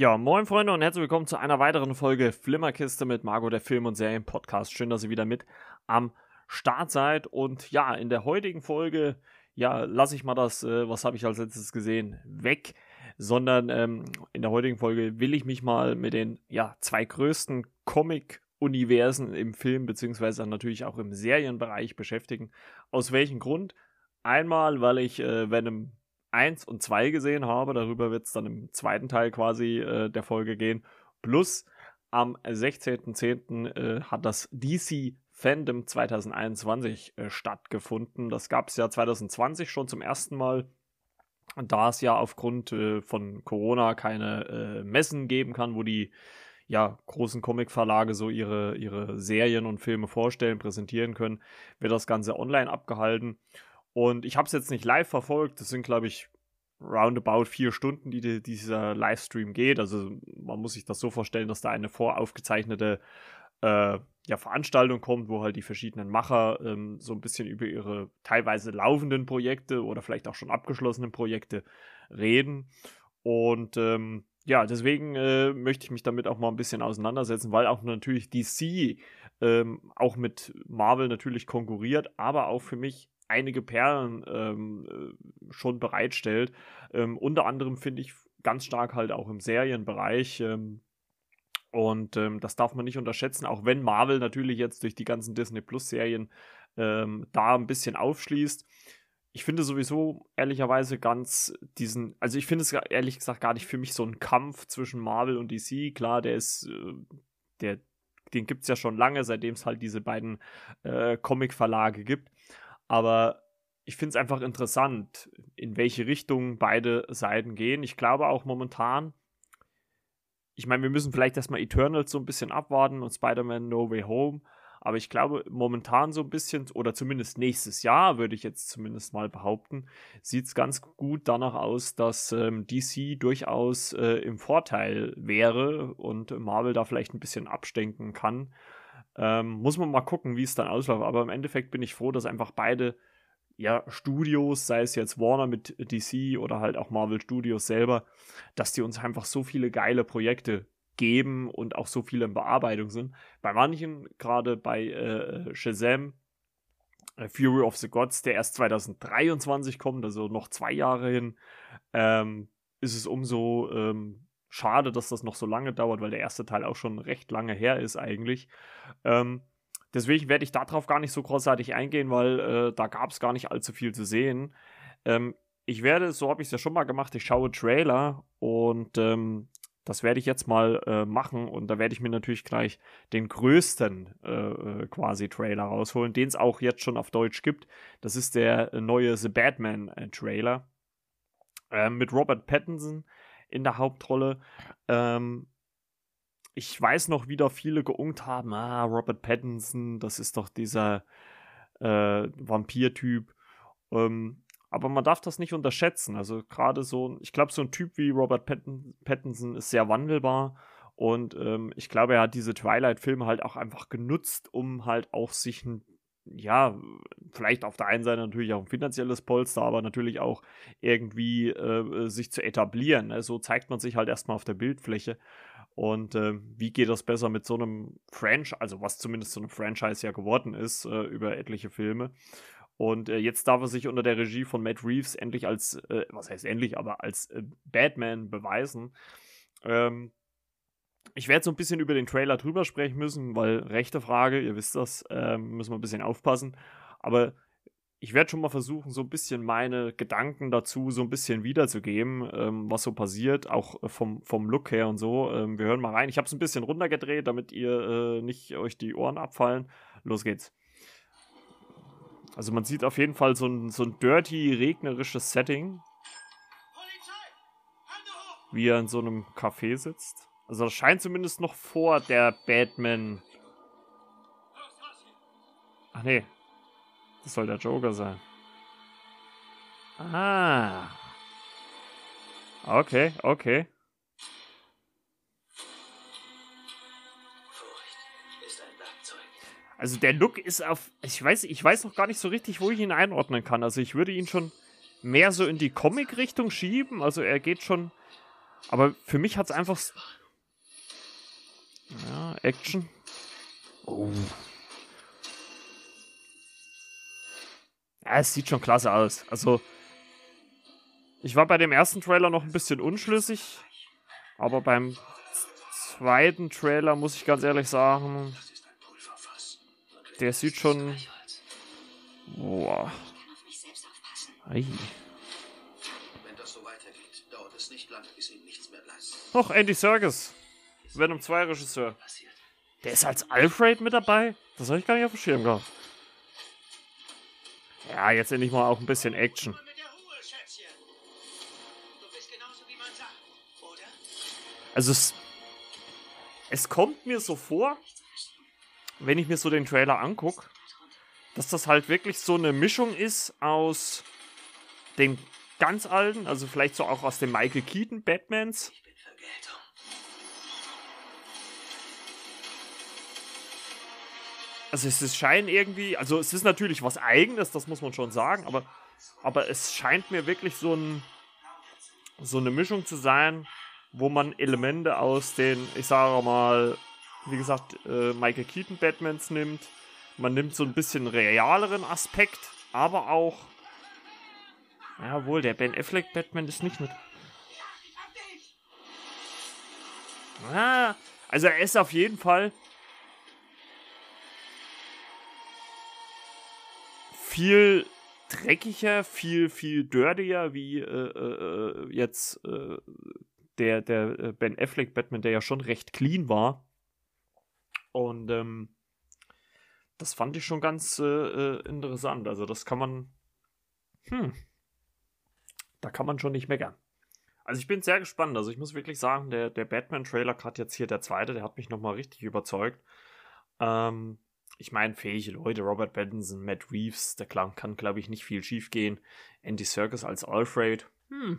Ja, moin Freunde und herzlich willkommen zu einer weiteren Folge Flimmerkiste mit Margot, der Film- und Serien-Podcast. Schön, dass ihr wieder mit am Start seid. Und ja, in der heutigen Folge, ja, lasse ich mal das, äh, was habe ich als letztes gesehen, weg. Sondern ähm, in der heutigen Folge will ich mich mal mit den ja, zwei größten Comic-Universen im Film, beziehungsweise natürlich auch im Serienbereich beschäftigen. Aus welchem Grund? Einmal, weil ich äh, Venom 1 und 2 gesehen habe. Darüber wird es dann im zweiten Teil quasi äh, der Folge gehen. Plus am 16.10. Äh, hat das DC Fandom 2021 äh, stattgefunden. Das gab es ja 2020 schon zum ersten Mal. Da es ja aufgrund äh, von Corona keine äh, Messen geben kann, wo die ja, großen Comicverlage so ihre, ihre Serien und Filme vorstellen, präsentieren können, wird das Ganze online abgehalten. Und ich habe es jetzt nicht live verfolgt. Das sind, glaube ich, roundabout vier Stunden, die, die dieser Livestream geht. Also man muss sich das so vorstellen, dass da eine voraufgezeichnete äh, ja, Veranstaltung kommt, wo halt die verschiedenen Macher ähm, so ein bisschen über ihre teilweise laufenden Projekte oder vielleicht auch schon abgeschlossenen Projekte reden. Und ähm, ja, deswegen äh, möchte ich mich damit auch mal ein bisschen auseinandersetzen, weil auch natürlich DC ähm, auch mit Marvel natürlich konkurriert, aber auch für mich einige Perlen ähm, äh, schon bereitstellt. Ähm, unter anderem finde ich ganz stark halt auch im Serienbereich. Ähm, und ähm, das darf man nicht unterschätzen, auch wenn Marvel natürlich jetzt durch die ganzen Disney Plus-Serien ähm, da ein bisschen aufschließt. Ich finde sowieso ehrlicherweise ganz diesen, also ich finde es ehrlich gesagt gar nicht für mich so ein Kampf zwischen Marvel und DC. Klar, der ist, äh, der, den gibt es ja schon lange, seitdem es halt diese beiden äh, Comic-Verlage gibt. Aber ich finde es einfach interessant, in welche Richtung beide Seiten gehen. Ich glaube auch momentan, ich meine, wir müssen vielleicht erstmal Eternals so ein bisschen abwarten und Spider-Man No Way Home. Aber ich glaube, momentan so ein bisschen, oder zumindest nächstes Jahr, würde ich jetzt zumindest mal behaupten, sieht es ganz gut danach aus, dass ähm, DC durchaus äh, im Vorteil wäre und Marvel da vielleicht ein bisschen abstenken kann. Ähm, muss man mal gucken, wie es dann ausläuft. Aber im Endeffekt bin ich froh, dass einfach beide ja, Studios, sei es jetzt Warner mit DC oder halt auch Marvel Studios selber, dass die uns einfach so viele geile Projekte geben und auch so viele in Bearbeitung sind. Bei manchen, gerade bei äh, Shazam, äh, Fury of the Gods, der erst 2023 kommt, also noch zwei Jahre hin, ähm, ist es umso ähm, schade, dass das noch so lange dauert, weil der erste Teil auch schon recht lange her ist eigentlich. Ähm, deswegen werde ich darauf gar nicht so großartig eingehen, weil äh, da gab es gar nicht allzu viel zu sehen. Ähm, ich werde, so habe ich es ja schon mal gemacht, ich schaue Trailer und ähm, das werde ich jetzt mal äh, machen und da werde ich mir natürlich gleich den größten äh, äh quasi Trailer rausholen, den es auch jetzt schon auf Deutsch gibt. Das ist der neue The Batman äh, Trailer äh, mit Robert Pattinson in der Hauptrolle. Ähm, ich weiß noch, wie da viele geungt haben, ah, Robert Pattinson, das ist doch dieser äh, Vampir-Typ. Ähm, aber man darf das nicht unterschätzen. Also gerade so, ich glaube, so ein Typ wie Robert Pattin Pattinson ist sehr wandelbar. Und ähm, ich glaube, er hat diese Twilight-Filme halt auch einfach genutzt, um halt auch sich ein ja, vielleicht auf der einen Seite natürlich auch ein finanzielles Polster, aber natürlich auch irgendwie äh, sich zu etablieren. Ne? So zeigt man sich halt erstmal auf der Bildfläche. Und äh, wie geht das besser mit so einem Franchise, also was zumindest so einem Franchise ja geworden ist, äh, über etliche Filme. Und äh, jetzt darf er sich unter der Regie von Matt Reeves endlich als, äh, was heißt endlich, aber als äh, Batman beweisen. Ähm, ich werde so ein bisschen über den Trailer drüber sprechen müssen, weil rechte Frage, ihr wisst das, ähm, müssen wir ein bisschen aufpassen. Aber ich werde schon mal versuchen, so ein bisschen meine Gedanken dazu so ein bisschen wiederzugeben, ähm, was so passiert, auch vom, vom Look her und so. Ähm, wir hören mal rein. Ich habe es ein bisschen runtergedreht, damit ihr äh, nicht euch die Ohren abfallen. Los geht's. Also man sieht auf jeden Fall so ein, so ein dirty, regnerisches Setting. Wie er in so einem Café sitzt. Also das scheint zumindest noch vor der Batman. Ach nee. Das soll der Joker sein. Ah. Okay, okay. Also der Look ist auf. Ich weiß, ich weiß noch gar nicht so richtig, wo ich ihn einordnen kann. Also ich würde ihn schon mehr so in die Comic-Richtung schieben. Also er geht schon Aber für mich hat es einfach. Action. Oh. Ja, es sieht schon klasse aus. Also, ich war bei dem ersten Trailer noch ein bisschen unschlüssig, aber beim zweiten Trailer muss ich ganz ehrlich sagen, der sieht schon. Boah. Ei. Och, Andy Serkis. Venom 2 Regisseur. Der ist als Alfred mit dabei? Das habe ich gar nicht auf dem Schirm gehabt. Ja, jetzt endlich mal auch ein bisschen Action. Also es, es kommt mir so vor, wenn ich mir so den Trailer angucke, dass das halt wirklich so eine Mischung ist aus den ganz alten, also vielleicht so auch aus den Michael Keaton Batmans. Also es scheint irgendwie, also es ist natürlich was Eigenes, das muss man schon sagen, aber, aber es scheint mir wirklich so ein so eine Mischung zu sein wo man Elemente aus den, ich sage mal, wie gesagt, äh, Michael Keaton Batmans nimmt. Man nimmt so ein bisschen realeren Aspekt, aber auch. Jawohl, der Ben Affleck Batman ist nicht mit. Ah, also er ist auf jeden Fall viel dreckiger, viel, viel dirtier wie äh, äh, äh jetzt äh, der, der äh, Ben Affleck Batman, der ja schon recht clean war. Und ähm, das fand ich schon ganz äh, interessant. Also das kann man, hm, da kann man schon nicht meckern. Also ich bin sehr gespannt. Also ich muss wirklich sagen, der, der Batman-Trailer, gerade jetzt hier der zweite, der hat mich nochmal richtig überzeugt. Ähm, ich meine, fähige Leute, Robert Pattinson, Matt Reeves, der Klang kann, glaube ich, nicht viel schief gehen. Andy Serkis als Alfred, hm,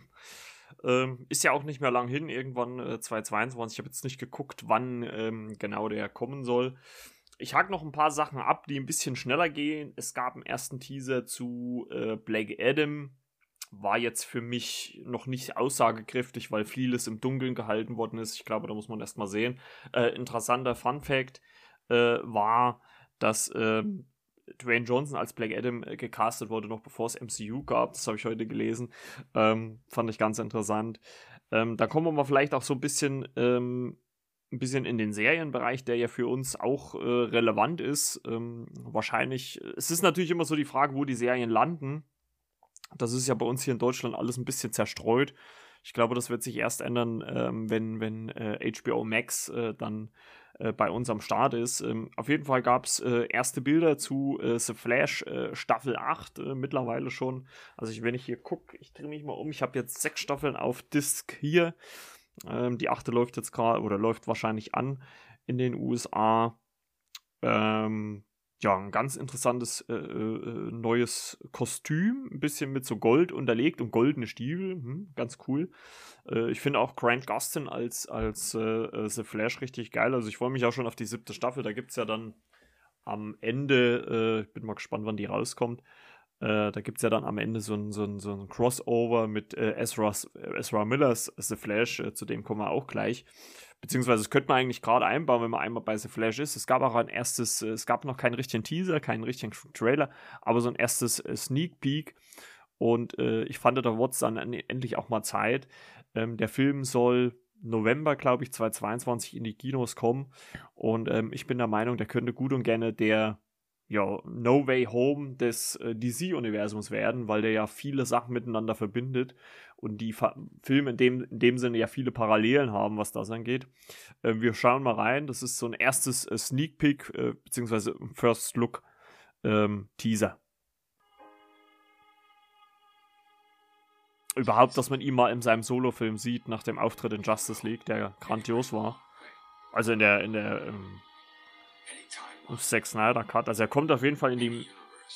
ähm, ist ja auch nicht mehr lang hin, irgendwann äh, 2022. Ich habe jetzt nicht geguckt, wann ähm, genau der kommen soll. Ich hake noch ein paar Sachen ab, die ein bisschen schneller gehen. Es gab einen ersten Teaser zu äh, Black Adam. War jetzt für mich noch nicht aussagekräftig, weil vieles im Dunkeln gehalten worden ist. Ich glaube, da muss man erst mal sehen. Äh, interessanter Fun Fact äh, war, dass ähm, Dwayne Johnson als Black Adam äh, gecastet wurde, noch bevor es MCU gab. Das habe ich heute gelesen. Ähm, fand ich ganz interessant. Ähm, da kommen wir mal vielleicht auch so ein bisschen, ähm, ein bisschen in den Serienbereich, der ja für uns auch äh, relevant ist. Ähm, wahrscheinlich, es ist natürlich immer so die Frage, wo die Serien landen. Das ist ja bei uns hier in Deutschland alles ein bisschen zerstreut. Ich glaube, das wird sich erst ändern, ähm, wenn, wenn äh, HBO Max äh, dann äh, bei uns am Start ist. Ähm, auf jeden Fall gab es äh, erste Bilder zu äh, The Flash äh, Staffel 8 äh, mittlerweile schon. Also ich, wenn ich hier gucke, ich drehe mich mal um, ich habe jetzt sechs Staffeln auf Disc hier. Ähm, die achte läuft jetzt gerade oder läuft wahrscheinlich an in den USA. Ähm, ja, ein ganz interessantes äh, äh, neues Kostüm, ein bisschen mit so Gold unterlegt und goldene Stiefel, hm, ganz cool. Äh, ich finde auch Grant Gustin als, als äh, äh, The Flash richtig geil. Also ich freue mich auch schon auf die siebte Staffel. Da gibt es ja dann am Ende, äh, ich bin mal gespannt, wann die rauskommt. da gibt es ja dann am Ende so ein, so ein, so ein Crossover mit Ezra, Ezra Millers The Flash, zu dem kommen wir auch gleich. Beziehungsweise das könnte man eigentlich gerade einbauen, wenn man einmal bei The Flash ist. Es gab auch ein erstes, es gab noch keinen richtigen Teaser, keinen richtigen Trailer, aber so ein erstes Sneak Peek. Und äh, ich fand, da wurde es dann endlich auch mal Zeit. Ähm, der Film soll November, glaube ich, 2022 in die Kinos kommen. Und ähm, ich bin der Meinung, der könnte gut und gerne der ja, No Way Home des äh, DC-Universums werden, weil der ja viele Sachen miteinander verbindet und die Fa Filme in dem, in dem Sinne ja viele Parallelen haben, was das angeht. Äh, wir schauen mal rein. Das ist so ein erstes äh, Sneak Peek, äh, beziehungsweise First Look ähm, Teaser. Überhaupt, dass man ihn mal in seinem Solo-Film sieht, nach dem Auftritt in Justice League, der grandios war. Also in der, in der, ähm, Zack Snyder Cut. Also er kommt auf jeden Fall in die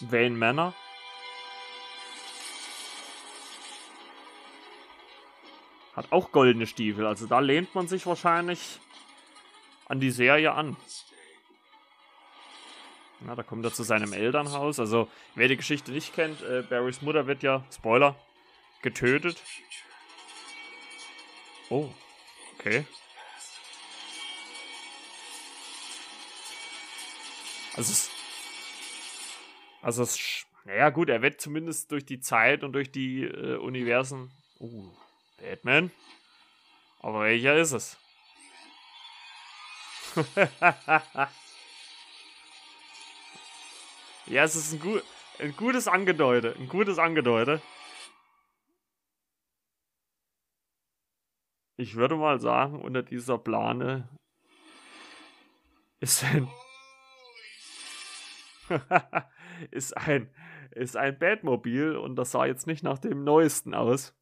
Wayne Manor. Hat auch goldene Stiefel. Also da lehnt man sich wahrscheinlich an die Serie an. Na, da kommt er zu seinem Elternhaus. Also, wer die Geschichte nicht kennt, äh, Barrys Mutter wird ja, Spoiler, getötet. Oh, okay. Also es, also es, naja gut, er wird zumindest durch die Zeit und durch die äh, Universen. Uh, Batman. Aber welcher ist es? ja, es ist ein, gut, ein gutes Angedeute. Ein gutes Angedeute. Ich würde mal sagen, unter dieser Plane ist ein ist ein ist ein Batmobil und das sah jetzt nicht nach dem neuesten aus.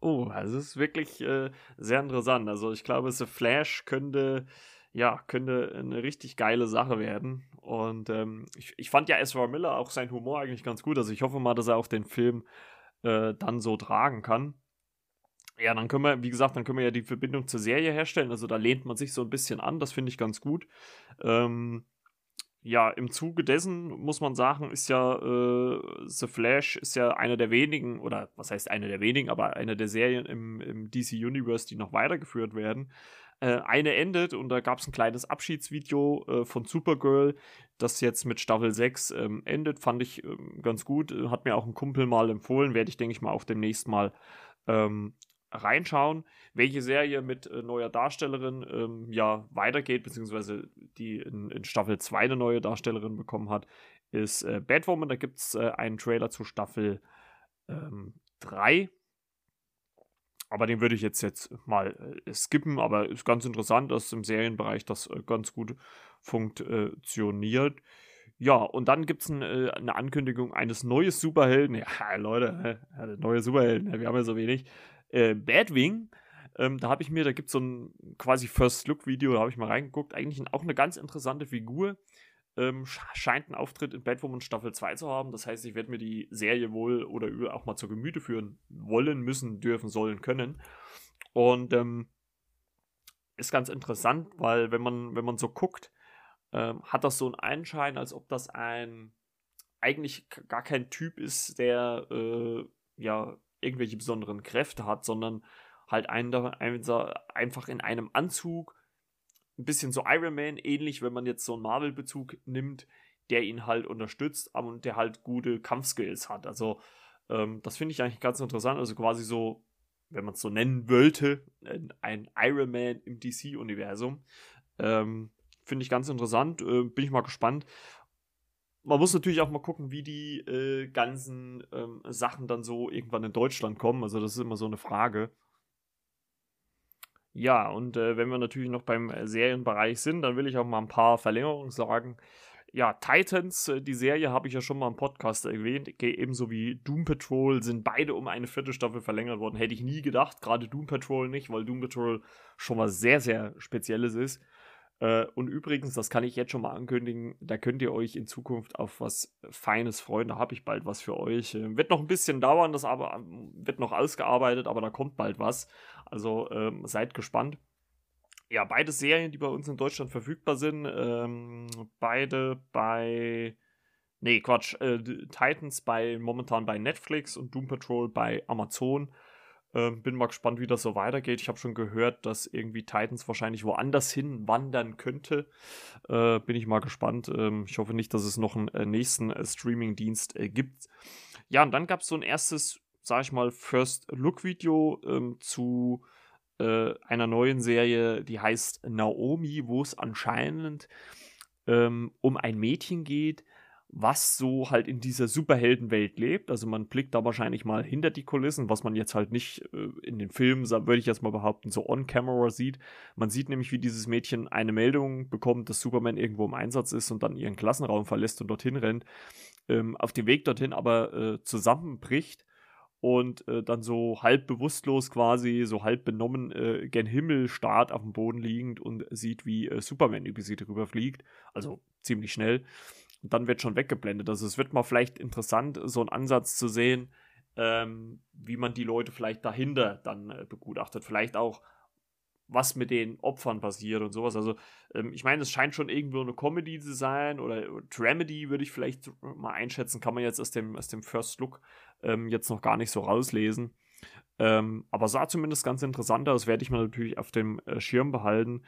Oh, also es ist wirklich äh, sehr interessant. Also ich glaube, The Flash könnte ja könnte eine richtig geile Sache werden. Und ähm, ich, ich fand ja Ezra Miller auch sein Humor eigentlich ganz gut. Also ich hoffe mal, dass er auch den Film äh, dann so tragen kann. Ja, dann können wir, wie gesagt, dann können wir ja die Verbindung zur Serie herstellen. Also da lehnt man sich so ein bisschen an, das finde ich ganz gut. Ähm, ja, im Zuge dessen muss man sagen, ist ja äh, The Flash ist ja eine der wenigen, oder was heißt eine der wenigen, aber eine der Serien im, im DC Universe, die noch weitergeführt werden. Äh, eine endet und da gab es ein kleines Abschiedsvideo äh, von Supergirl, das jetzt mit Staffel 6 ähm, endet. Fand ich ähm, ganz gut. Hat mir auch ein Kumpel mal empfohlen, werde ich, denke ich mal, auch demnächst mal ähm, reinschauen, welche Serie mit äh, neuer Darstellerin ähm, ja weitergeht, beziehungsweise die in, in, Staffel 2 eine neue Darstellerin bekommen hat, ist äh, Batwoman. Da gibt es äh, einen Trailer zu Staffel ähm, 3. Aber den würde ich jetzt, jetzt mal äh, skippen, aber ist ganz interessant, dass im Serienbereich das äh, ganz gut funktioniert. Ja, und dann gibt es ein, äh, eine Ankündigung eines neuen Superhelden. Ja, Leute, äh, neue Superhelden, wir haben ja so wenig äh, Badwing. Ähm, da habe ich mir, da gibt es so ein quasi First-Look-Video, da habe ich mal reingeguckt. Eigentlich auch eine ganz interessante Figur. Ähm, scheint einen Auftritt in Batwoman Staffel 2 zu haben. Das heißt, ich werde mir die Serie wohl oder auch mal zur Gemüte führen wollen, müssen, dürfen, sollen, können. Und ähm, ist ganz interessant, weil wenn man, wenn man so guckt, ähm, hat das so einen Einschein, als ob das ein eigentlich gar kein Typ ist, der äh, ja irgendwelche besonderen Kräfte hat, sondern halt einfach in einem Anzug, ein bisschen so Iron Man ähnlich, wenn man jetzt so einen Marvel-Bezug nimmt, der ihn halt unterstützt und der halt gute Kampfskills hat. Also ähm, das finde ich eigentlich ganz interessant. Also quasi so, wenn man es so nennen wollte, ein Iron Man im DC-Universum. Ähm, finde ich ganz interessant. Äh, bin ich mal gespannt man muss natürlich auch mal gucken, wie die äh, ganzen ähm, Sachen dann so irgendwann in Deutschland kommen. Also das ist immer so eine Frage. Ja, und äh, wenn wir natürlich noch beim äh, Serienbereich sind, dann will ich auch mal ein paar Verlängerungen sagen. Ja, Titans, äh, die Serie habe ich ja schon mal im Podcast erwähnt, ebenso wie Doom Patrol sind beide um eine vierte Staffel verlängert worden. Hätte ich nie gedacht, gerade Doom Patrol nicht, weil Doom Patrol schon was sehr, sehr Spezielles ist. Äh, und übrigens, das kann ich jetzt schon mal ankündigen, da könnt ihr euch in Zukunft auf was Feines freuen. Da habe ich bald was für euch. Äh, wird noch ein bisschen dauern, das aber ähm, wird noch ausgearbeitet, aber da kommt bald was. Also ähm, seid gespannt. Ja, beide Serien, die bei uns in Deutschland verfügbar sind, ähm, beide bei. Nee, Quatsch. Äh, Titans bei momentan bei Netflix und Doom Patrol bei Amazon. Ähm, bin mal gespannt, wie das so weitergeht. Ich habe schon gehört, dass irgendwie Titans wahrscheinlich woanders hin wandern könnte. Äh, bin ich mal gespannt. Ähm, ich hoffe nicht, dass es noch einen äh, nächsten äh, Streaming-Dienst äh, gibt. Ja, und dann gab es so ein erstes, sag ich mal, First-Look-Video ähm, zu äh, einer neuen Serie, die heißt Naomi, wo es anscheinend ähm, um ein Mädchen geht, was so halt in dieser Superheldenwelt lebt. Also man blickt da wahrscheinlich mal hinter die Kulissen, was man jetzt halt nicht äh, in den Filmen, würde ich jetzt mal behaupten, so on-camera sieht. Man sieht nämlich, wie dieses Mädchen eine Meldung bekommt, dass Superman irgendwo im Einsatz ist und dann ihren Klassenraum verlässt und dorthin rennt. Ähm, auf dem Weg dorthin aber äh, zusammenbricht und äh, dann so halb bewusstlos quasi, so halb benommen äh, gen Himmel starrt auf dem Boden liegend und sieht, wie äh, Superman über sie drüber fliegt. Also ziemlich schnell. Und dann wird schon weggeblendet. Also es wird mal vielleicht interessant, so einen Ansatz zu sehen, ähm, wie man die Leute vielleicht dahinter dann äh, begutachtet. Vielleicht auch, was mit den Opfern passiert und sowas. Also ähm, ich meine, es scheint schon irgendwo eine Comedy zu sein oder, oder Dramedy würde ich vielleicht mal einschätzen. Kann man jetzt aus dem, aus dem First Look ähm, jetzt noch gar nicht so rauslesen. Ähm, aber sah zumindest ganz interessant aus, werde ich mir natürlich auf dem äh, Schirm behalten.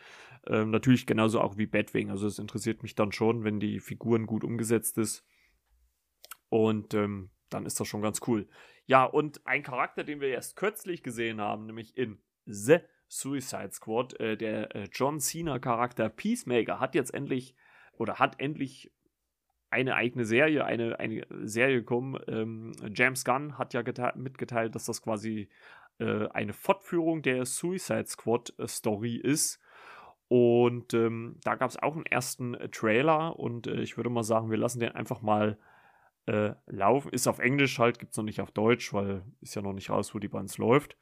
Ähm, natürlich genauso auch wie Batwing. Also es interessiert mich dann schon, wenn die Figuren gut umgesetzt ist. Und ähm, dann ist das schon ganz cool. Ja, und ein Charakter, den wir erst kürzlich gesehen haben, nämlich in The Suicide Squad, äh, der äh, John Cena-Charakter Peacemaker, hat jetzt endlich oder hat endlich eine eigene Serie, eine, eine Serie gekommen. Ähm, James Gunn hat ja mitgeteilt, dass das quasi äh, eine Fortführung der Suicide Squad äh, Story ist. Und ähm, da gab es auch einen ersten äh, Trailer und äh, ich würde mal sagen, wir lassen den einfach mal äh, laufen. Ist auf Englisch halt, gibt es noch nicht auf Deutsch, weil ist ja noch nicht raus, wo die Bands läuft.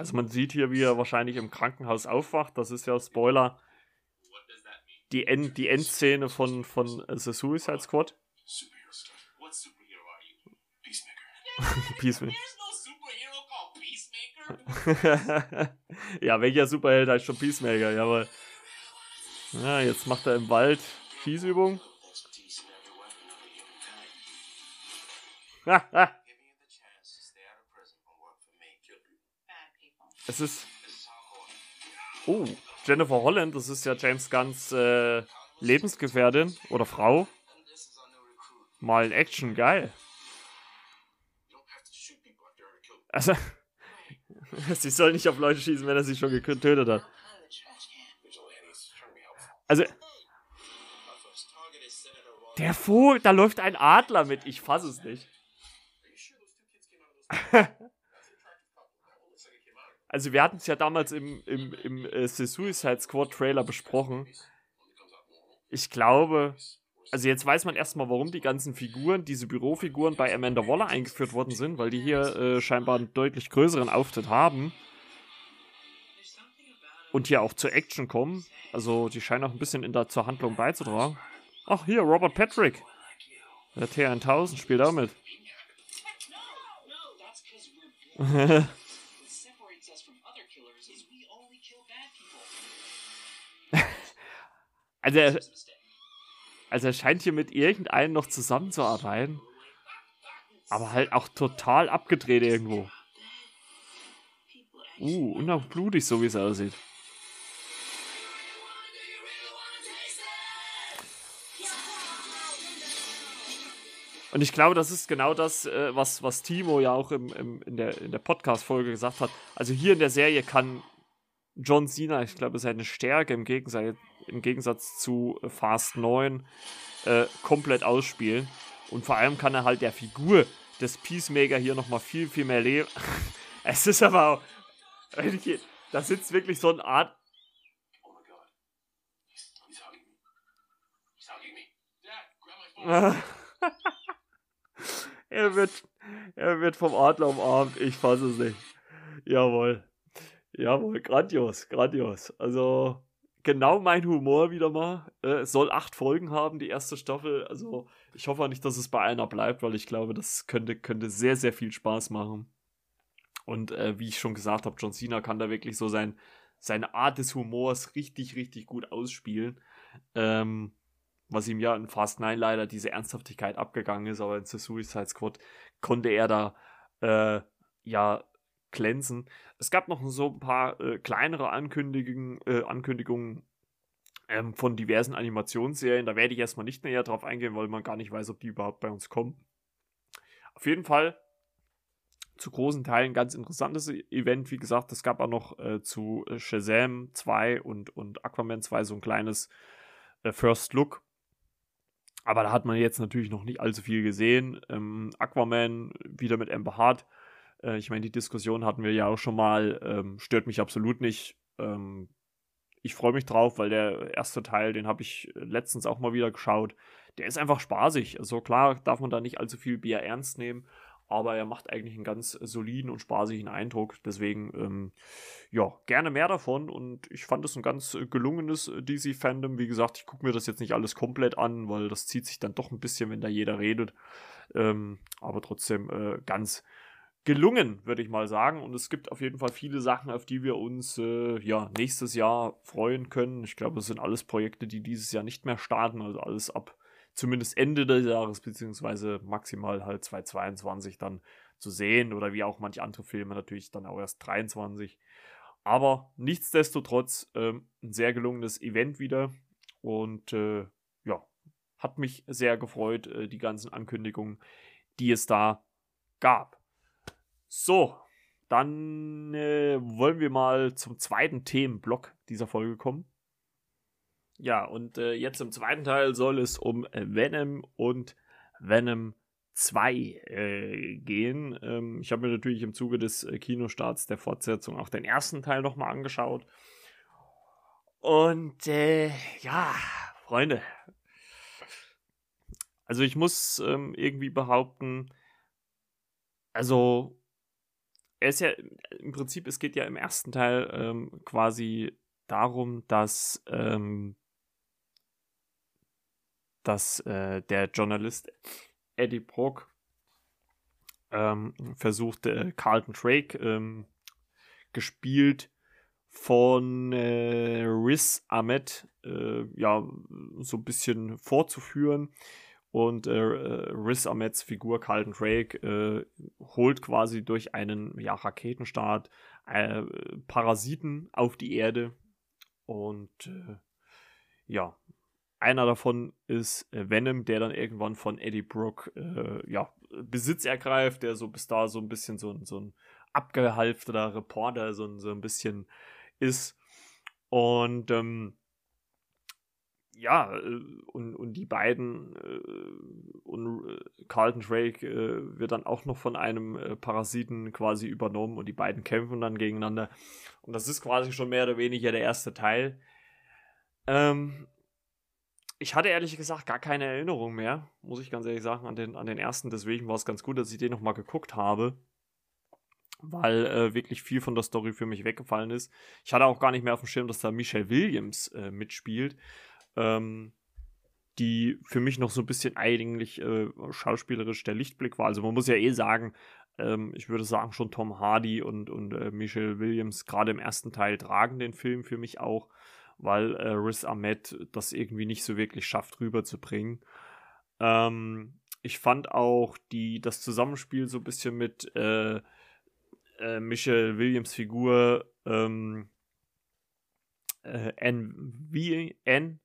Also man sieht hier, wie er wahrscheinlich im Krankenhaus aufwacht. Das ist ja Spoiler. Die, End die Endszene von, von The Suicide Squad. Peacemaker. ja, welcher Superheld heißt schon Peacemaker? Jawohl. Ja, jetzt macht er im Wald Schießübung. es ist. Oh, Jennifer Holland, das ist ja James Gunns äh, Lebensgefährtin oder Frau. Mal in Action, geil. Also, sie soll nicht auf Leute schießen, wenn er sie schon getötet hat. Also, der Vogel, da läuft ein Adler mit. Ich fasse es nicht. also, wir hatten es ja damals im, im, im äh, The Suicide Squad Trailer besprochen. Ich glaube, also jetzt weiß man erstmal, warum die ganzen Figuren, diese Bürofiguren bei Amanda Waller eingeführt worden sind, weil die hier äh, scheinbar einen deutlich größeren Auftritt haben. Und hier auch zur Action kommen. Also die scheinen auch ein bisschen in der, zur Handlung beizutragen. Ach, hier, Robert Patrick. Der T1000 spielt auch also er, also er scheint hier mit irgendeinem noch zusammenzuarbeiten. Aber halt auch total abgedreht irgendwo. Uh, und auch blutig, so wie es aussieht. Und ich glaube, das ist genau das, äh, was, was Timo ja auch im, im, in der, in der Podcast-Folge gesagt hat. Also hier in der Serie kann John Cena, ich glaube, seine Stärke im Gegensatz, im Gegensatz zu Fast 9 äh, komplett ausspielen. Und vor allem kann er halt der Figur des Peacemaker hier nochmal viel, viel mehr leben. es ist aber auch, da sitzt wirklich so eine Art. Oh my phone. er wird, er wird vom Adler umarmt. Ich fasse es nicht. Jawohl. Jawohl, grandios, grandios. Also, genau mein Humor wieder mal. Äh, es soll acht Folgen haben, die erste Staffel. Also ich hoffe nicht, dass es bei einer bleibt, weil ich glaube, das könnte, könnte sehr, sehr viel Spaß machen. Und äh, wie ich schon gesagt habe, John Cena kann da wirklich so sein, seine Art des Humors richtig, richtig gut ausspielen. Ähm, was ihm ja in Fast 9 leider diese Ernsthaftigkeit abgegangen ist, aber in The Suicide Squad konnte er da äh, ja glänzen. Es gab noch so ein paar äh, kleinere Ankündigungen, äh, Ankündigungen ähm, von diversen Animationsserien. Da werde ich erstmal nicht näher drauf eingehen, weil man gar nicht weiß, ob die überhaupt bei uns kommen. Auf jeden Fall zu großen Teilen ganz interessantes e-, Event. Wie gesagt, es gab auch noch äh, zu Shazam 2 und, und Aquaman 2 so ein kleines äh, First Look. Aber da hat man jetzt natürlich noch nicht allzu viel gesehen. Ähm, Aquaman wieder mit Amber Hart äh, ich meine, die Diskussion hatten wir ja auch schon mal, ähm, stört mich absolut nicht. Ähm, ich freue mich drauf, weil der erste Teil, den habe ich letztens auch mal wieder geschaut. Der ist einfach spaßig. Also klar darf man da nicht allzu viel Bier ernst nehmen, aber er macht eigentlich einen ganz soliden und spaßigen Eindruck. Deswegen, ähm, ja, gerne mehr davon und ich fand es ein ganz gelungenes DC-Fandom. Wie gesagt, ich gucke mir das jetzt nicht alles komplett an, weil das zieht sich dann doch ein bisschen, wenn da jeder redet. Ähm, aber trotzdem äh, ganz gelungen, würde ich mal sagen. Und es gibt auf jeden Fall viele Sachen, auf die wir uns äh, ja, nächstes Jahr freuen können. Ich glaube, es sind alles Projekte, die dieses Jahr nicht mehr starten, also alles ab zumindest Ende des Jahres, beziehungsweise maximal halt 2022 dann zu sehen oder wie auch manche andere Filme natürlich dann auch erst 23. Aber nichtsdestotrotz ähm, ein sehr gelungenes Event wieder und äh, ja, hat mich sehr gefreut, äh, die ganzen Ankündigungen, die es da gab. So, dann äh, wollen wir mal zum zweiten Themenblock dieser Folge kommen. Ja, und äh, jetzt im zweiten Teil soll es um Venom und Venom 2 äh, gehen. Ähm, ich habe mir natürlich im Zuge des äh, Kinostarts der Fortsetzung auch den ersten Teil nochmal angeschaut. Und äh, ja, Freunde. Also ich muss ähm, irgendwie behaupten, also er ist ja im Prinzip, es geht ja im ersten Teil ähm, quasi darum, dass, ähm, dass äh, der Journalist Eddie Brock ähm, versucht, äh, Carlton Drake, ähm, gespielt von äh, Riz Ahmed, äh, ja, so ein bisschen vorzuführen. Und äh, äh Riz Ahmeds Figur Carlton Drake äh, holt quasi durch einen ja, Raketenstart äh, Parasiten auf die Erde. Und äh, ja, einer davon ist äh, Venom, der dann irgendwann von Eddie Brook äh, ja, Besitz ergreift, der so bis da so ein bisschen so, ein, so ein abgehalfterter Reporter, so, ein, so ein bisschen ist. Und ähm, ja, äh, und, und die beiden äh, und äh, Carlton Drake wird dann auch noch von einem Parasiten quasi übernommen und die beiden kämpfen dann gegeneinander. Und das ist quasi schon mehr oder weniger der erste Teil. Ähm, ich hatte ehrlich gesagt gar keine Erinnerung mehr, muss ich ganz ehrlich sagen, an den, an den ersten. Deswegen war es ganz gut, dass ich den nochmal geguckt habe, weil wirklich viel von der Story für mich weggefallen ist. Ich hatte auch gar nicht mehr auf dem Schirm, dass da Michelle Williams mitspielt, ähm, die für mich noch so ein bisschen eigentlich äh, schauspielerisch der Lichtblick war. Also man muss ja eh sagen, ähm, ich würde sagen, schon Tom Hardy und, und äh, Michelle Williams gerade im ersten Teil tragen den Film für mich auch weil äh, Riz Ahmed das irgendwie nicht so wirklich schafft rüberzubringen. Ähm, ich fand auch die, das Zusammenspiel so ein bisschen mit äh, äh, Michelle Williams Figur ähm, äh, N,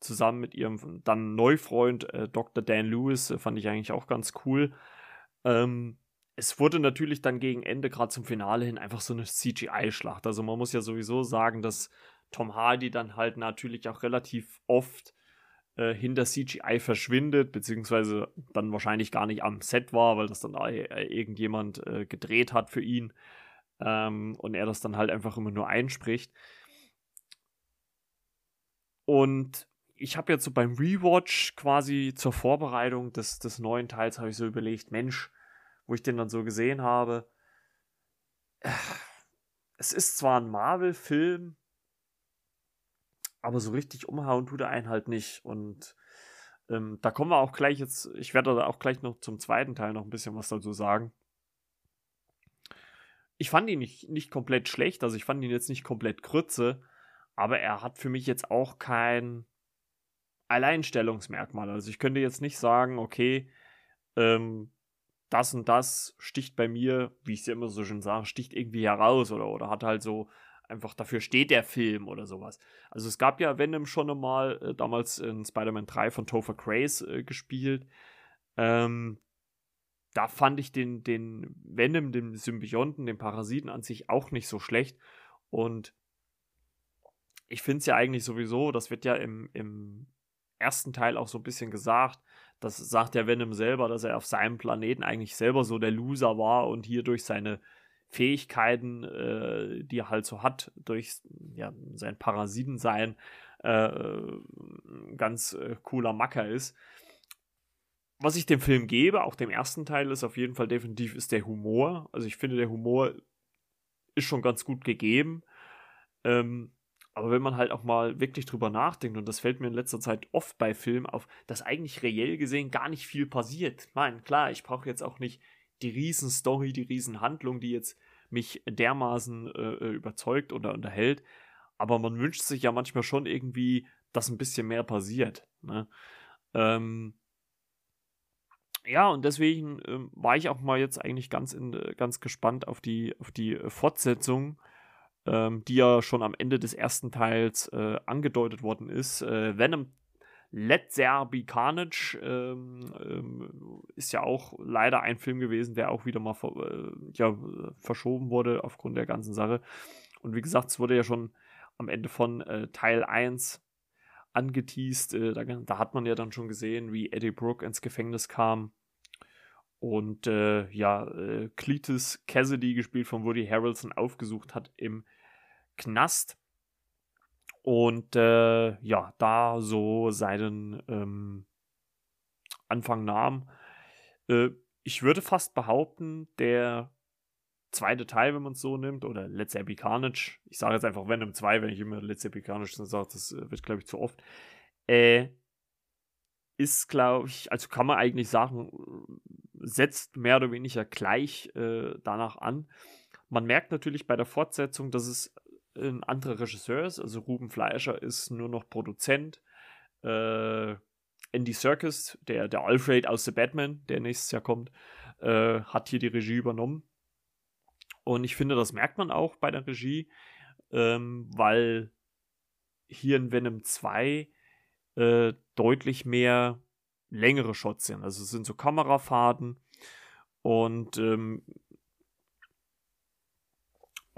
zusammen mit ihrem dann Neufreund äh, Dr. Dan Lewis äh, fand ich eigentlich auch ganz cool. Ähm, es wurde natürlich dann gegen Ende, gerade zum Finale hin, einfach so eine CGI-Schlacht. Also man muss ja sowieso sagen, dass Tom Hardy dann halt natürlich auch relativ oft äh, hinter CGI verschwindet, beziehungsweise dann wahrscheinlich gar nicht am Set war, weil das dann äh, irgendjemand äh, gedreht hat für ihn ähm, und er das dann halt einfach immer nur einspricht. Und ich habe jetzt so beim Rewatch quasi zur Vorbereitung des, des neuen Teils habe ich so überlegt, Mensch, wo ich den dann so gesehen habe, es ist zwar ein Marvel-Film, aber so richtig umhauen tut er einen halt nicht. Und ähm, da kommen wir auch gleich jetzt, ich werde da auch gleich noch zum zweiten Teil noch ein bisschen was dazu sagen. Ich fand ihn nicht, nicht komplett schlecht, also ich fand ihn jetzt nicht komplett krütze, aber er hat für mich jetzt auch kein Alleinstellungsmerkmal. Also ich könnte jetzt nicht sagen, okay, ähm, das und das sticht bei mir, wie ich es ja immer so schön sage, sticht irgendwie heraus oder, oder hat halt so einfach dafür steht der Film oder sowas. Also es gab ja Venom schon einmal äh, damals in Spider-Man 3 von Topher Grace äh, gespielt. Ähm, da fand ich den, den Venom, den Symbionten, den Parasiten an sich auch nicht so schlecht. Und ich finde es ja eigentlich sowieso, das wird ja im, im ersten Teil auch so ein bisschen gesagt, das sagt der Venom selber, dass er auf seinem Planeten eigentlich selber so der Loser war und hier durch seine Fähigkeiten, äh, die er halt so hat, durch ja, sein Parasitensein, äh, ganz äh, cooler Macker ist. Was ich dem Film gebe, auch dem ersten Teil, ist auf jeden Fall definitiv ist der Humor. Also ich finde, der Humor ist schon ganz gut gegeben. Ähm, aber wenn man halt auch mal wirklich drüber nachdenkt, und das fällt mir in letzter Zeit oft bei Filmen auf, dass eigentlich reell gesehen gar nicht viel passiert. Meine, klar, ich brauche jetzt auch nicht die Riesenstory, die Riesenhandlung, die jetzt mich dermaßen äh, äh, überzeugt oder unterhält. Aber man wünscht sich ja manchmal schon irgendwie, dass ein bisschen mehr passiert. Ne? Ähm, ja, und deswegen ähm, war ich auch mal jetzt eigentlich ganz, in, ganz gespannt auf die, auf die Fortsetzung, ähm, die ja schon am Ende des ersten Teils äh, angedeutet worden ist. Äh, Venom Let There Be Carnage ähm, ähm, ist ja auch leider ein Film gewesen, der auch wieder mal äh, ja, verschoben wurde aufgrund der ganzen Sache. Und wie gesagt, es wurde ja schon am Ende von äh, Teil 1 angeteased. Äh, da, da, hat man ja dann schon gesehen, wie Eddie Brooke ins Gefängnis kam. Und äh, ja, äh, Cletus Cassidy, gespielt von Woody Harrelson, aufgesucht hat im Knast. Und äh, ja, da so seinen ähm, Anfang nahm. Äh, ich würde fast behaupten, der zweite Teil, wenn man es so nimmt, oder Let's Happy Carnage, ich sage jetzt einfach Venom 2, wenn ich immer Let's Happy Carnage sage, das äh, wird, glaube ich, zu oft, äh, ist, glaube ich, also kann man eigentlich sagen, setzt mehr oder weniger gleich äh, danach an. Man merkt natürlich bei der Fortsetzung, dass es ein anderer Regisseur ist, also Ruben Fleischer ist nur noch Produzent. Äh, Andy Serkis, der, der Alfred aus The Batman, der nächstes Jahr kommt, äh, hat hier die Regie übernommen. Und ich finde, das merkt man auch bei der Regie, ähm, weil hier in Venom 2 äh, deutlich mehr längere Shots sind. Also es sind so Kamerafahrten und ähm,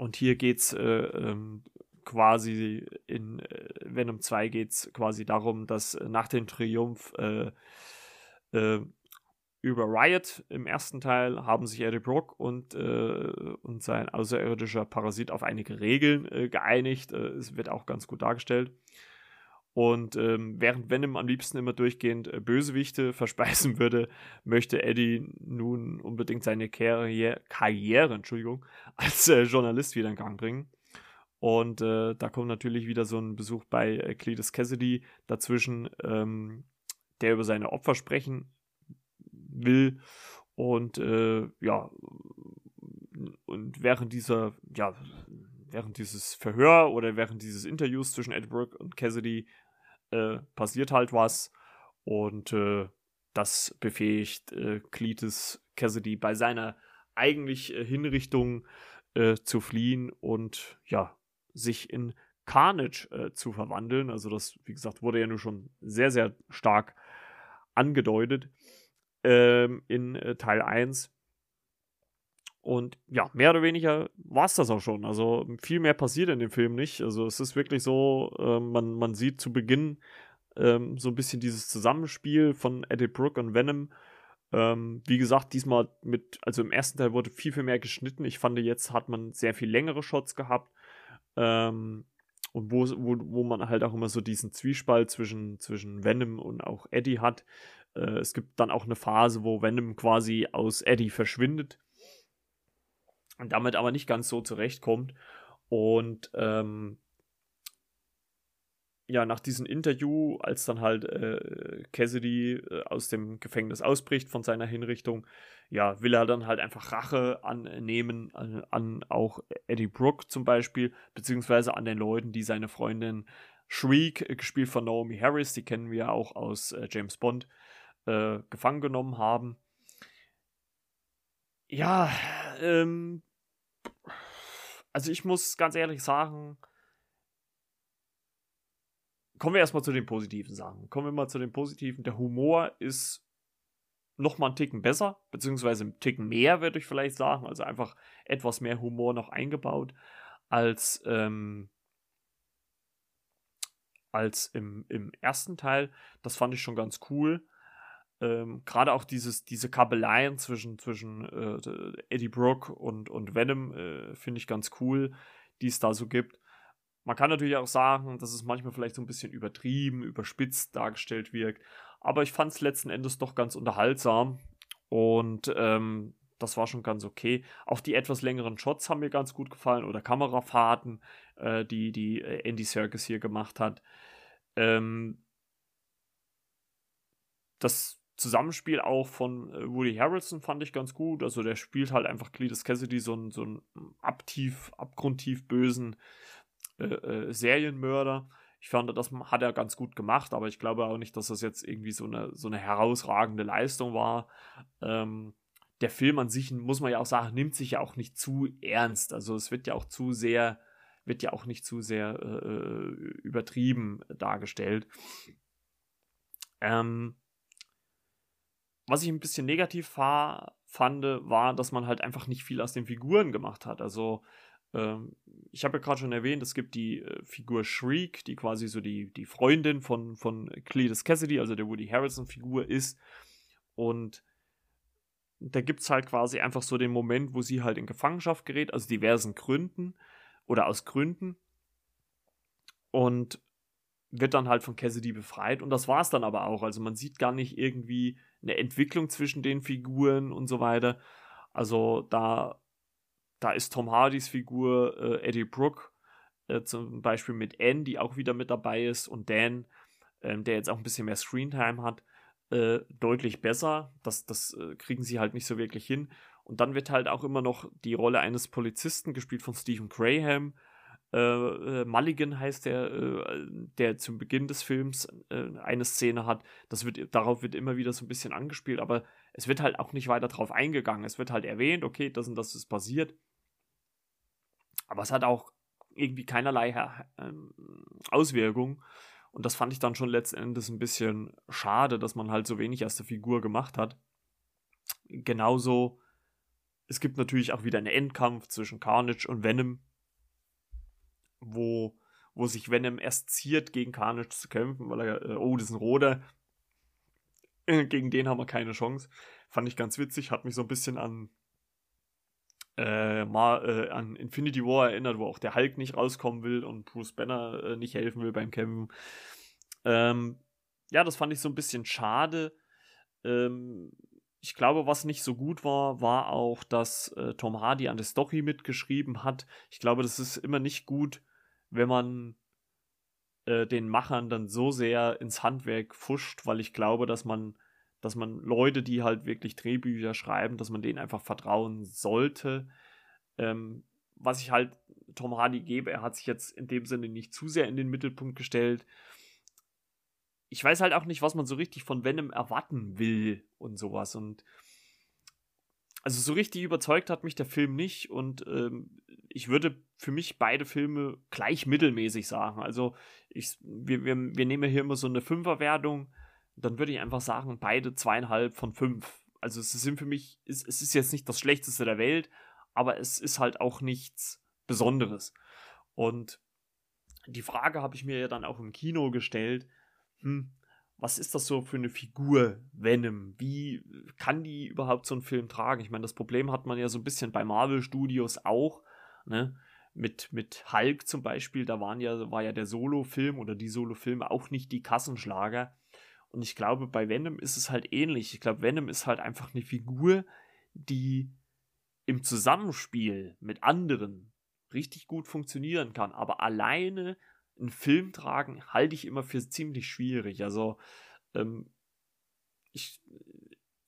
und hier geht's äh, ähm, quasi in äh, Venom 2 geht es quasi darum, dass nach dem Triumph äh, äh, über Riot im ersten Teil haben sich Eddie Brock und, äh, und sein außerirdischer Parasit auf einige Regeln äh, geeinigt. Es wird auch ganz gut dargestellt. Und ähm, während Venom am liebsten immer durchgehend äh, Bösewichte verspeisen würde, möchte Eddie nun unbedingt seine Karriere, Karriere Entschuldigung, als äh, Journalist wieder in Gang bringen. Und äh, da kommt natürlich wieder so ein Besuch bei äh, Cletus Cassidy dazwischen, ähm, der über seine Opfer sprechen will. Und äh, ja, und während dieser, ja, während dieses Verhör oder während dieses Interviews zwischen Edward und Cassidy äh, passiert halt was. Und äh, das befähigt äh, Cletus Cassidy bei seiner eigentlich äh, Hinrichtung äh, zu fliehen und ja, sich in Carnage äh, zu verwandeln. Also das, wie gesagt, wurde ja nur schon sehr, sehr stark angedeutet ähm, in Teil 1. Und ja, mehr oder weniger war es das auch schon. Also viel mehr passiert in dem Film nicht. Also es ist wirklich so, äh, man, man sieht zu Beginn ähm, so ein bisschen dieses Zusammenspiel von Eddie Brooke und Venom. Ähm, wie gesagt, diesmal mit, also im ersten Teil wurde viel, viel mehr geschnitten. Ich fand, jetzt hat man sehr viel längere Shots gehabt. Ähm, und wo, wo, wo man halt auch immer so diesen Zwiespalt zwischen, zwischen Venom und auch Eddie hat. Äh, es gibt dann auch eine Phase, wo Venom quasi aus Eddie verschwindet und damit aber nicht ganz so zurechtkommt. Und ähm, ja, nach diesem Interview, als dann halt äh, Cassidy äh, aus dem Gefängnis ausbricht von seiner Hinrichtung, ja, will er dann halt einfach Rache annehmen an, an auch Eddie Brooke zum Beispiel, beziehungsweise an den Leuten, die seine Freundin Shriek, äh, gespielt von Naomi Harris, die kennen wir auch aus äh, James Bond, äh, gefangen genommen haben. Ja, ähm, also ich muss ganz ehrlich sagen, kommen wir erstmal zu den positiven Sachen. Kommen wir mal zu den positiven. Der Humor ist noch mal einen Ticken besser, beziehungsweise einen Ticken mehr, würde ich vielleicht sagen. Also einfach etwas mehr Humor noch eingebaut als, ähm, als im, im ersten Teil. Das fand ich schon ganz cool. Ähm, Gerade auch dieses, diese Kabeleien zwischen, zwischen äh, Eddie Brooke und, und Venom äh, finde ich ganz cool, die es da so gibt. Man kann natürlich auch sagen, dass es manchmal vielleicht so ein bisschen übertrieben, überspitzt dargestellt wirkt. Aber ich fand es letzten Endes doch ganz unterhaltsam. Und ähm, das war schon ganz okay. Auch die etwas längeren Shots haben mir ganz gut gefallen. Oder Kamerafahrten, äh, die, die äh, Andy Serkis hier gemacht hat. Ähm, das Zusammenspiel auch von äh, Woody Harrelson fand ich ganz gut. Also der spielt halt einfach Cletus Cassidy so einen, so abtief, abgrundtief bösen äh, äh, Serienmörder. Ich fand, das hat er ganz gut gemacht, aber ich glaube auch nicht, dass das jetzt irgendwie so eine, so eine herausragende Leistung war. Ähm, der Film an sich, muss man ja auch sagen, nimmt sich ja auch nicht zu ernst. Also es wird ja auch zu sehr, wird ja auch nicht zu sehr äh, äh übertrieben dargestellt. Ähm, was ich ein bisschen negativ war, fand, war, dass man halt einfach nicht viel aus den Figuren gemacht hat. Also ähm, ich habe ja gerade schon erwähnt, es gibt die äh, Figur Shriek, die quasi so die, die Freundin von, von Cletus Cassidy, also der Woody Harrison-Figur ist. Und da gibt es halt quasi einfach so den Moment, wo sie halt in Gefangenschaft gerät, aus diversen Gründen oder aus Gründen. Und wird dann halt von Cassidy befreit. Und das war es dann aber auch. Also man sieht gar nicht irgendwie eine Entwicklung zwischen den Figuren und so weiter. Also da da ist Tom Hardys Figur äh, Eddie Brooke äh, zum Beispiel mit Anne, die auch wieder mit dabei ist, und Dan, ähm, der jetzt auch ein bisschen mehr Screentime hat, äh, deutlich besser. Das, das äh, kriegen sie halt nicht so wirklich hin. Und dann wird halt auch immer noch die Rolle eines Polizisten gespielt von Stephen Graham. Äh, äh, Mulligan heißt der, der zum Beginn des Films eine Szene hat. Das wird, darauf wird immer wieder so ein bisschen angespielt, aber es wird halt auch nicht weiter drauf eingegangen. Es wird halt erwähnt, okay, das und das ist passiert. Aber es hat auch irgendwie keinerlei ähm, Auswirkung. Und das fand ich dann schon letztendlich ein bisschen schade, dass man halt so wenig aus der Figur gemacht hat. Genauso, es gibt natürlich auch wieder einen Endkampf zwischen Carnage und Venom, wo, wo sich Venom erst ziert, gegen Carnage zu kämpfen, weil er, äh, oh, das ist ein Roder. gegen den haben wir keine Chance. Fand ich ganz witzig, hat mich so ein bisschen an äh, mal äh, an Infinity War erinnert, wo auch der Hulk nicht rauskommen will und Bruce Banner äh, nicht helfen will beim Kämpfen. Ähm, ja, das fand ich so ein bisschen schade. Ähm, ich glaube, was nicht so gut war, war auch, dass äh, Tom Hardy an der Story mitgeschrieben hat. Ich glaube, das ist immer nicht gut, wenn man äh, den Machern dann so sehr ins Handwerk fuscht, weil ich glaube, dass man dass man Leute, die halt wirklich Drehbücher schreiben, dass man denen einfach vertrauen sollte. Ähm, was ich halt Tom Hardy gebe, er hat sich jetzt in dem Sinne nicht zu sehr in den Mittelpunkt gestellt. Ich weiß halt auch nicht, was man so richtig von Venom erwarten will und sowas. Und also so richtig überzeugt hat mich der Film nicht und ähm, ich würde für mich beide Filme gleich mittelmäßig sagen. Also ich, wir, wir, wir nehmen hier immer so eine Fünferwertung dann würde ich einfach sagen, beide zweieinhalb von fünf. Also es sind für mich, es, es ist jetzt nicht das Schlechteste der Welt, aber es ist halt auch nichts Besonderes. Und die Frage habe ich mir ja dann auch im Kino gestellt, hm, was ist das so für eine Figur, Venom? Wie kann die überhaupt so einen Film tragen? Ich meine, das Problem hat man ja so ein bisschen bei Marvel Studios auch, ne? Mit, mit Hulk zum Beispiel, da waren ja, war ja der Solo-Film oder die Solo-Filme auch nicht die Kassenschlager. Und ich glaube, bei Venom ist es halt ähnlich. Ich glaube, Venom ist halt einfach eine Figur, die im Zusammenspiel mit anderen richtig gut funktionieren kann. Aber alleine einen Film tragen, halte ich immer für ziemlich schwierig. Also, ähm, ich,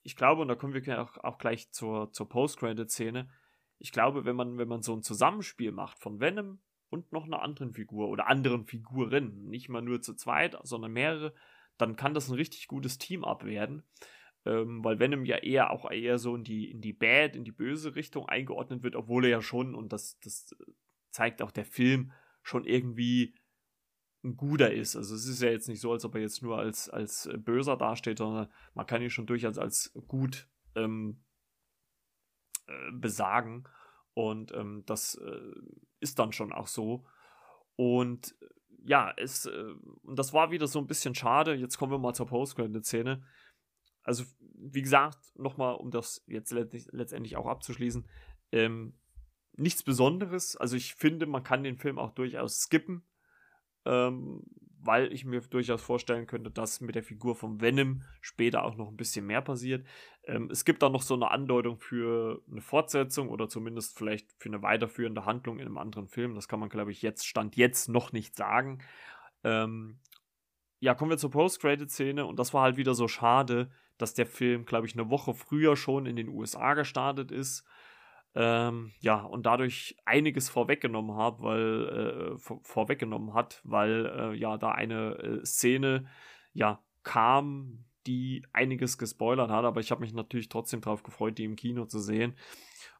ich glaube, und da kommen wir auch, auch gleich zur, zur Post-Credit-Szene, ich glaube, wenn man, wenn man so ein Zusammenspiel macht von Venom und noch einer anderen Figur oder anderen Figuren, nicht mal nur zu zweit, sondern mehrere, dann kann das ein richtig gutes Team abwerden. Ähm, weil Venom ja eher auch eher so in die, in die Bad, in die böse Richtung eingeordnet wird, obwohl er ja schon, und das, das zeigt auch der Film, schon irgendwie ein guter ist. Also es ist ja jetzt nicht so, als ob er jetzt nur als, als böser dasteht, sondern man kann ihn schon durchaus als gut ähm, äh, besagen. Und ähm, das äh, ist dann schon auch so. Und ja, es, äh, das war wieder so ein bisschen schade. Jetzt kommen wir mal zur Post-Credit-Szene. Also, wie gesagt, nochmal, um das jetzt letztendlich auch abzuschließen, ähm, nichts Besonderes. Also, ich finde, man kann den Film auch durchaus skippen. Ähm, weil ich mir durchaus vorstellen könnte, dass mit der Figur von Venom später auch noch ein bisschen mehr passiert. Ähm, es gibt da noch so eine Andeutung für eine Fortsetzung oder zumindest vielleicht für eine weiterführende Handlung in einem anderen Film. Das kann man, glaube ich, jetzt, Stand jetzt noch nicht sagen. Ähm, ja, kommen wir zur Post-Credit-Szene und das war halt wieder so schade, dass der Film, glaube ich, eine Woche früher schon in den USA gestartet ist. Ähm, ja, und dadurch einiges vorweggenommen hat, weil äh, vor, vorweggenommen hat, weil äh, ja da eine äh, Szene ja kam, die einiges gespoilert hat, aber ich habe mich natürlich trotzdem darauf gefreut, die im Kino zu sehen.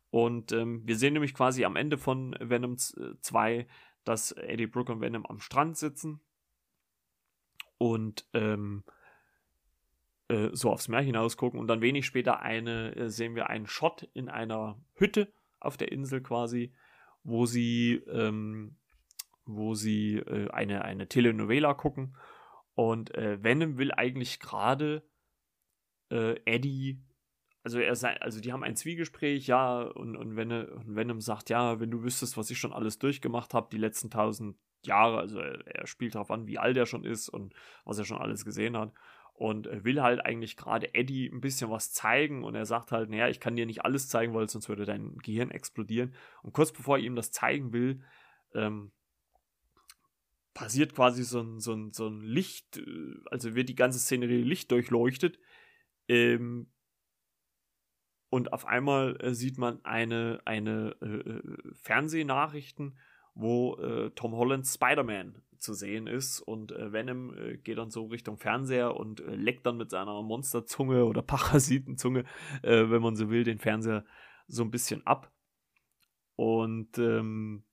Und ähm, wir sehen nämlich quasi am Ende von Venom 2, äh, dass Eddie Brooke und Venom am Strand sitzen und ähm, äh, so aufs Meer hinaus gucken. Und dann wenig später eine, äh, sehen wir einen Shot in einer Hütte auf der Insel quasi, wo sie, ähm, wo sie äh, eine, eine Telenovela gucken. Und äh, Venom will eigentlich gerade äh, Eddie also er sei, also die haben ein Zwiegespräch, ja, und, und, wenn, und Venom sagt, ja, wenn du wüsstest, was ich schon alles durchgemacht habe, die letzten tausend Jahre, also er, er, spielt darauf an, wie alt er schon ist und was er schon alles gesehen hat. Und er will halt eigentlich gerade Eddie ein bisschen was zeigen und er sagt halt, naja, ich kann dir nicht alles zeigen, weil sonst würde dein Gehirn explodieren. Und kurz bevor er ihm das zeigen will, ähm, passiert quasi so ein, so, ein, so ein Licht, äh, also wird die ganze Szenerie Licht durchleuchtet. Ähm, und auf einmal äh, sieht man eine, eine äh, äh, Fernsehnachrichten, wo äh, Tom Hollands Spider-Man zu sehen ist und äh, Venom geht dann so Richtung Fernseher und leckt dann mit seiner Monsterzunge oder Parasitenzunge, wenn man so will, den Fernseher so ein bisschen ab. Und ähm,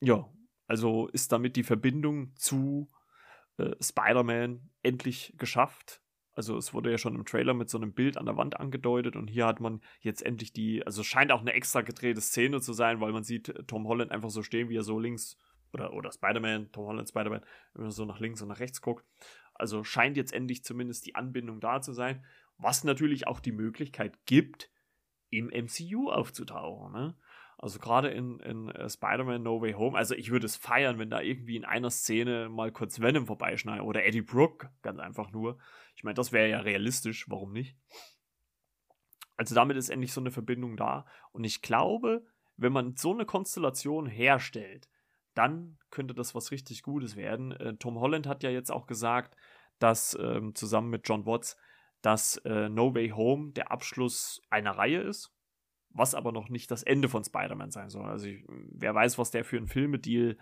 ja, also ist damit die Verbindung zu Spider-Man endlich geschafft also es wurde ja schon im Trailer mit so einem Bild an der Wand angedeutet und hier hat man jetzt endlich die, also scheint auch eine extra gedrehte Szene zu sein, weil man sieht äh, Tom Holland einfach so stehen, wie er so links oder, oder Spider-Man, Tom Holland, Spider-Man, wenn er so nach links und nach rechts guckt. Also scheint jetzt endlich zumindest die Anbindung da zu sein, was natürlich auch die Möglichkeit gibt, im MCU aufzutauchen. Ne? Also gerade in, in uh, Spider-Man No Way Home, also ich würde es feiern, wenn da irgendwie in einer Szene mal kurz Venom vorbeischneidet oder Eddie Brooke, ganz einfach nur. Ich meine, das wäre ja realistisch, warum nicht? Also damit ist endlich so eine Verbindung da. Und ich glaube, wenn man so eine Konstellation herstellt, dann könnte das was richtig Gutes werden. Äh, Tom Holland hat ja jetzt auch gesagt, dass ähm, zusammen mit John Watts, dass äh, No Way Home der Abschluss einer Reihe ist was aber noch nicht das Ende von Spider-Man sein soll. Also ich, wer weiß, was der für einen Filmedeal,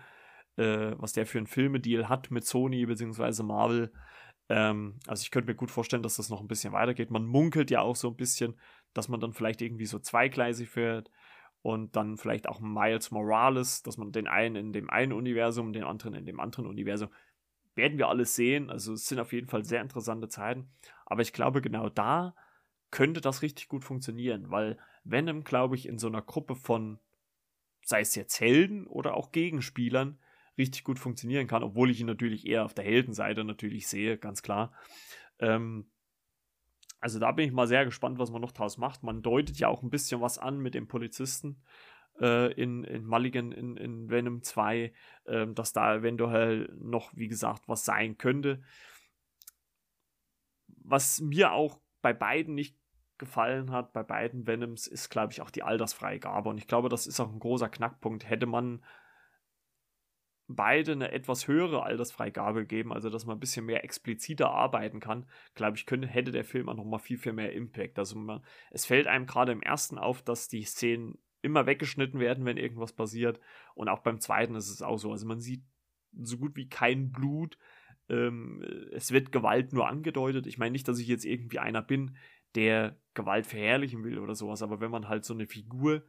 äh, was der für einen Filmedeal hat mit Sony bzw. Marvel. Ähm, also ich könnte mir gut vorstellen, dass das noch ein bisschen weitergeht. Man munkelt ja auch so ein bisschen, dass man dann vielleicht irgendwie so zweigleisig fährt und dann vielleicht auch Miles Morales, dass man den einen in dem einen Universum, den anderen in dem anderen Universum. Werden wir alles sehen. Also es sind auf jeden Fall sehr interessante Zeiten. Aber ich glaube, genau da könnte das richtig gut funktionieren, weil Venom, glaube ich, in so einer Gruppe von, sei es jetzt Helden oder auch Gegenspielern, richtig gut funktionieren kann, obwohl ich ihn natürlich eher auf der Heldenseite natürlich sehe, ganz klar. Ähm, also da bin ich mal sehr gespannt, was man noch daraus macht. Man deutet ja auch ein bisschen was an mit dem Polizisten äh, in, in Mulligan in, in Venom 2, äh, dass da eventuell noch, wie gesagt, was sein könnte. Was mir auch bei beiden nicht gefallen hat bei beiden Venoms, ist, glaube ich, auch die Altersfreigabe. Und ich glaube, das ist auch ein großer Knackpunkt. Hätte man beide eine etwas höhere Altersfreigabe gegeben, also dass man ein bisschen mehr expliziter arbeiten kann, glaube ich, könnte, hätte der Film auch noch mal viel, viel mehr Impact. Also man, es fällt einem gerade im ersten auf, dass die Szenen immer weggeschnitten werden, wenn irgendwas passiert. Und auch beim zweiten ist es auch so. Also man sieht so gut wie kein Blut. Ähm, es wird Gewalt nur angedeutet. Ich meine nicht, dass ich jetzt irgendwie einer bin, der Gewalt verherrlichen will oder sowas, aber wenn man halt so eine Figur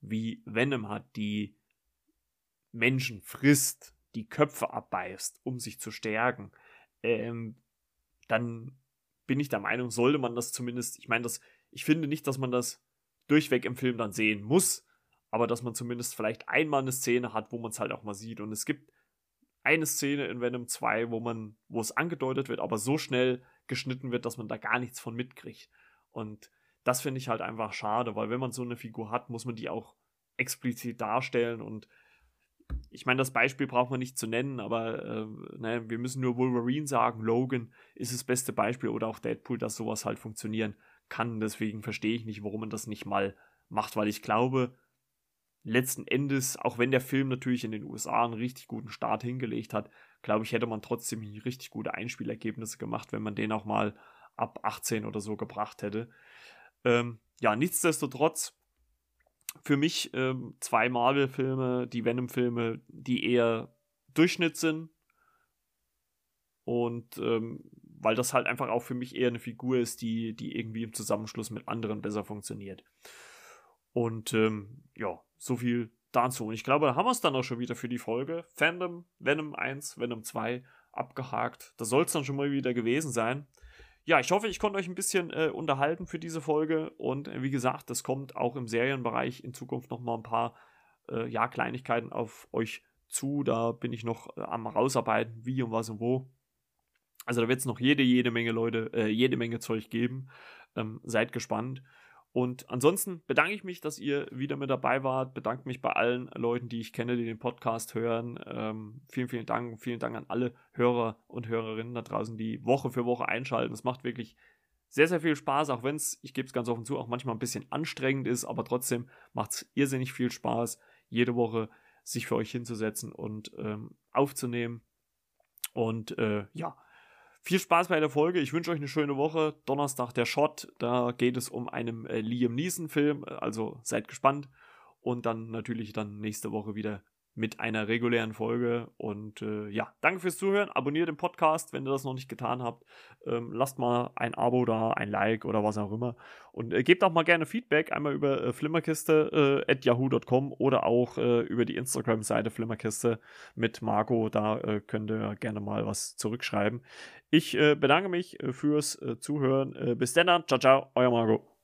wie Venom hat, die Menschen frisst, die Köpfe abbeißt, um sich zu stärken, ähm, dann bin ich der Meinung, sollte man das zumindest, ich meine, das, ich finde nicht, dass man das durchweg im Film dann sehen muss, aber dass man zumindest vielleicht einmal eine Szene hat, wo man es halt auch mal sieht. Und es gibt eine Szene in Venom 2, wo man, wo es angedeutet wird, aber so schnell geschnitten wird, dass man da gar nichts von mitkriegt. Und das finde ich halt einfach schade, weil wenn man so eine Figur hat, muss man die auch explizit darstellen und ich meine, das Beispiel braucht man nicht zu nennen, aber äh, ne, wir müssen nur Wolverine sagen, Logan ist das beste Beispiel oder auch Deadpool, dass sowas halt funktionieren kann. Deswegen verstehe ich nicht, warum man das nicht mal macht, weil ich glaube, letzten Endes, auch wenn der Film natürlich in den USA einen richtig guten Start hingelegt hat, glaube ich, hätte man trotzdem richtig gute Einspielergebnisse gemacht, wenn man den auch mal ab 18 oder so gebracht hätte. Ähm, ja, nichtsdestotrotz für mich ähm, zwei Marvel-Filme, die Venom-Filme, die eher Durchschnitt sind. Und ähm, weil das halt einfach auch für mich eher eine Figur ist, die, die irgendwie im Zusammenschluss mit anderen besser funktioniert. Und ähm, ja, so viel dazu. Und ich glaube, da haben wir es dann auch schon wieder für die Folge. Fandom, Venom 1, Venom 2 abgehakt. Das soll es dann schon mal wieder gewesen sein. Ja, ich hoffe, ich konnte euch ein bisschen äh, unterhalten für diese Folge. Und äh, wie gesagt, es kommt auch im Serienbereich in Zukunft noch mal ein paar äh, ja, Kleinigkeiten auf euch zu. Da bin ich noch äh, am rausarbeiten, wie und was und wo. Also da wird es noch jede, jede Menge Leute, äh, jede Menge Zeug geben. Ähm, seid gespannt. Und ansonsten bedanke ich mich, dass ihr wieder mit dabei wart. Bedanke mich bei allen Leuten, die ich kenne, die den Podcast hören. Ähm, vielen, vielen Dank. Vielen Dank an alle Hörer und Hörerinnen da draußen, die Woche für Woche einschalten. Es macht wirklich sehr, sehr viel Spaß, auch wenn es, ich gebe es ganz offen zu, auch manchmal ein bisschen anstrengend ist, aber trotzdem macht es irrsinnig viel Spaß, jede Woche sich für euch hinzusetzen und ähm, aufzunehmen. Und äh, ja, viel Spaß bei der Folge. Ich wünsche euch eine schöne Woche. Donnerstag der Shot. Da geht es um einen äh, Liam Neeson-Film. Also seid gespannt. Und dann natürlich dann nächste Woche wieder mit einer regulären Folge. Und äh, ja, danke fürs Zuhören. Abonniert den Podcast, wenn ihr das noch nicht getan habt. Ähm, lasst mal ein Abo da, ein Like oder was auch immer. Und äh, gebt auch mal gerne Feedback, einmal über äh, flimmerkiste äh, at yahoo.com oder auch äh, über die Instagram-Seite Flimmerkiste mit Marco. Da äh, könnt ihr gerne mal was zurückschreiben. Ich bedanke mich fürs Zuhören. bis dann, ciao, ciao, euer Marco.